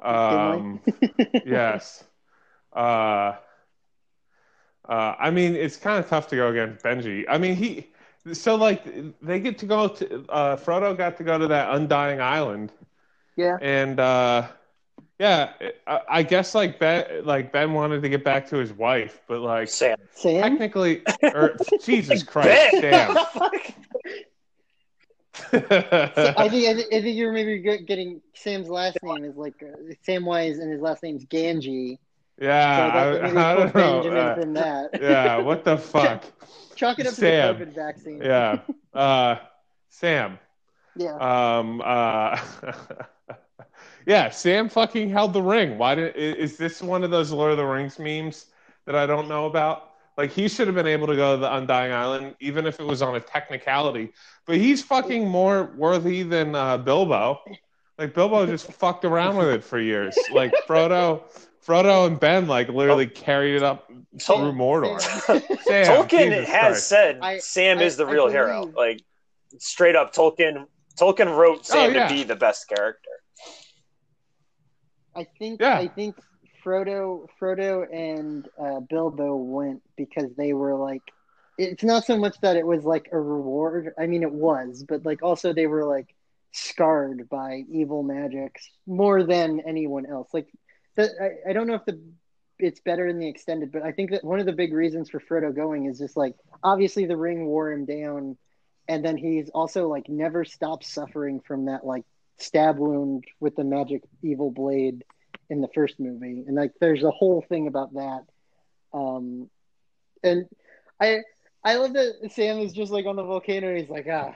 B: Um, yes. Uh, uh, I mean, it's kind of tough to go against Benji. I mean, he. So like they get to go to uh, Frodo got to go to that Undying Island.
A: Yeah.
B: and uh yeah I, I guess like ben like ben wanted to get back to his wife but like
C: Sam.
A: Sam.
B: technically or jesus christ
C: Sam.
B: damn
A: I think I think, I think you're maybe getting Sam's last name is like uh, Samwise and his last name's Gamgee.
B: yeah
A: so
B: I, I don't know Uh,
A: that.
B: yeah what the fuck
A: Chalk it up
B: Sam.
A: to the COVID vaccine.
B: yeah uh sam
A: Yeah.
B: um uh yeah sam fucking held the ring why did is this one of those lord of the rings memes that i don't know about like he should have been able to go to the undying island even if it was on a technicality but he's fucking more worthy than uh, bilbo like bilbo just fucked around with it for years like frodo frodo and ben like literally carried it up
C: Tol-
B: through mordor
A: Sam.
B: Sam,
C: Tolkien
B: Jesus
C: has
B: Christ.
C: said
A: I-
C: Sam
A: I-
C: is the
A: I
C: real hero. Like straight up, Tolkien. Tolkien wrote Sam
B: Oh, yeah.
C: to be the best character.
A: I think
B: Yeah.
A: I think Frodo Frodo and uh, Bilbo went because they were like it's not so much that it was like a reward. I mean it was, but like also they were like scarred by evil magics more than anyone else. Like the, I, I don't know if the it's better in the extended, but I think that one of the big reasons for Frodo going is just like obviously the ring wore him down and then he's also like never stopped suffering from that like stab wound with the magic evil blade in the first movie and like there's a whole thing about that um and i i love that sam is just like on the volcano and he's like ah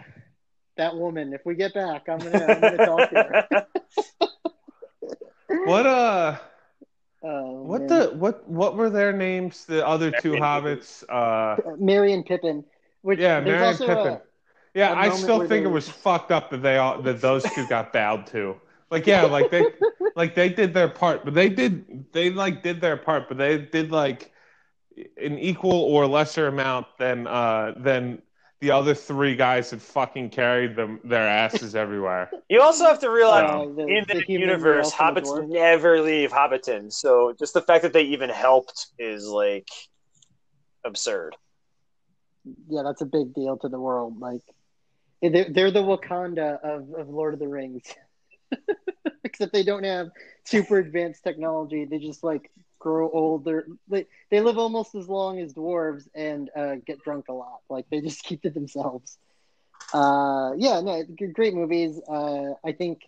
A: that woman if we get back i'm gonna i'm gonna talk to her
B: What uh
A: Oh,
B: What
A: man.
B: the what what were their names? The other two hobbits. Uh,
A: Merry and Pippin? Which
B: yeah,
A: there's
B: Merry and
A: also
B: Pippin.
A: a-
B: yeah, I still
A: where
B: think it was fucked up that they all that those two got bowed to. Like yeah, like they like they did their part, but they did they like did their part, but they did like an equal or lesser amount than uh than the other three guys that fucking carried them their asses everywhere.
C: You also have to realize in
A: the
C: the universe,
A: elf and the
C: hobbits never leave Hobbiton. So just the fact that they even helped is like absurd.
A: yeah, that's a big deal to the world. Like, they're, they're the Wakanda of, of Lord of the Rings. Except they don't have super advanced technology. They just like grow older. They, they live almost as long as dwarves and uh, get drunk a lot. Like they just keep to themselves. Uh, yeah, no, great movies. Uh, I think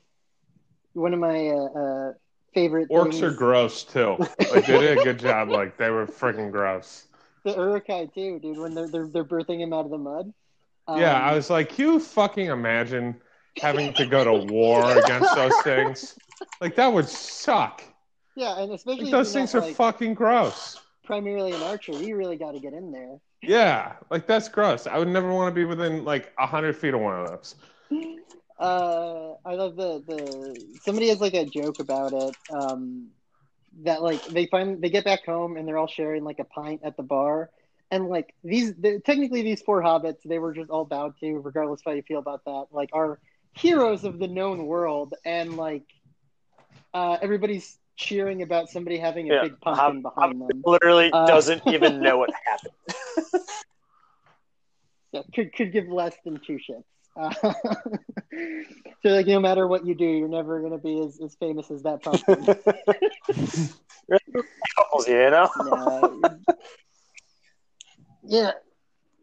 A: one of my uh, uh, favorite
B: Orcs
A: things,
B: are gross too. Like they did a good job. Like they were freaking gross.
A: the Uruk-hai too, dude. When they're they're, they're birthing him out of the mud.
B: Yeah,
A: Um,
B: I was like, you fucking imagine having to go to war against those things? Like that would suck.
A: Yeah, and especially
B: Like, those things
A: not,
B: are
A: like,
B: fucking gross.
A: primarily an archer. You really got to get in there.
B: Yeah, like that's gross. I would never want to be within like a hundred feet of one of those.
A: Uh, I love the the somebody has like a joke about it. Um, that like they find they get back home and they're all sharing like a pint at the bar, and like these the, technically these four hobbits they were just all bowed to, regardless of how you feel about that. Like are heroes of the known world, and like uh, everybody's cheering about somebody having a
C: Yeah,
A: big pumpkin
C: Hob-
A: behind them.
C: Literally
A: Uh,
C: doesn't even know what happened.
A: Yeah, could could give less than two shits. Uh, so like no matter what you do, you're never gonna be as, as famous as that pumpkin.
C: Couples, you know?
A: No. Yeah,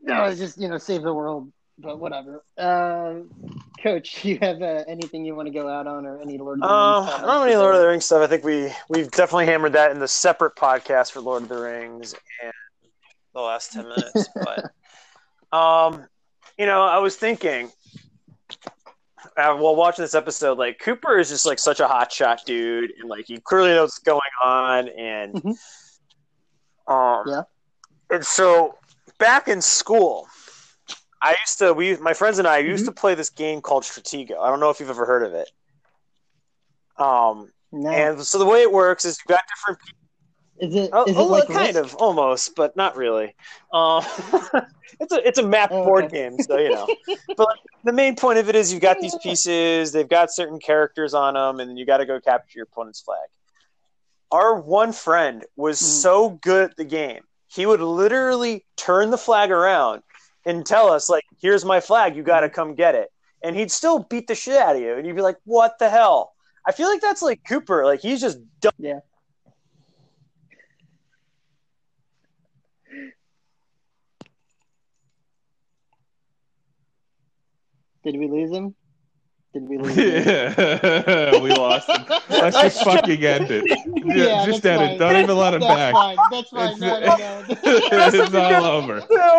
A: no, it's just you know save the world, but whatever. Uh, Coach, you have uh, anything you want to go out on, or any Lord of the
C: Uh,
A: Rings?
C: I don't have any Lord of the Rings stuff. I think we we've definitely hammered that in the separate podcast for Lord of the Rings and the last ten minutes. but um, you know, I was thinking uh, while watching this episode, like Cooper is just like such a hotshot dude, and like he clearly knows what's going on, and
A: Mhm.
C: um,
A: Yeah.
C: and so back in school. I used to we my friends and I used
A: Mm-hmm.
C: to play this game called Stratego. I don't know if you've ever heard of it. Um,
A: No.
C: and so the way it works is you've got different people.
A: is it
C: Oh,
A: is it
C: oh,
A: like
C: kind
A: Risk?
C: of, almost, but not really. Um, it's a it's a map
A: Oh,
C: board
A: okay.
C: game, so you know. but like, the main point of it is you've got these pieces. They've got certain characters on them, and you got to go capture your opponent's flag. Our one friend was
A: Mhm.
C: so good at the game, he would literally turn the flag around and tell us, like, "Here's my flag. You got to mhm. come get it." And he'd still beat the shit out of you, and you'd be like, "What the hell?" I feel like that's like Cooper. Like he's just dumb.
A: Yeah. Did we lose him? Did we lose?
B: Yeah, we lost him. Let's just fucking end it. Yeah, just end
A: fine.
B: it. Don't even let him
A: That's
B: back.
A: fine. That's fine.
B: It's-
A: No, no, no.
B: it's all over.
C: No.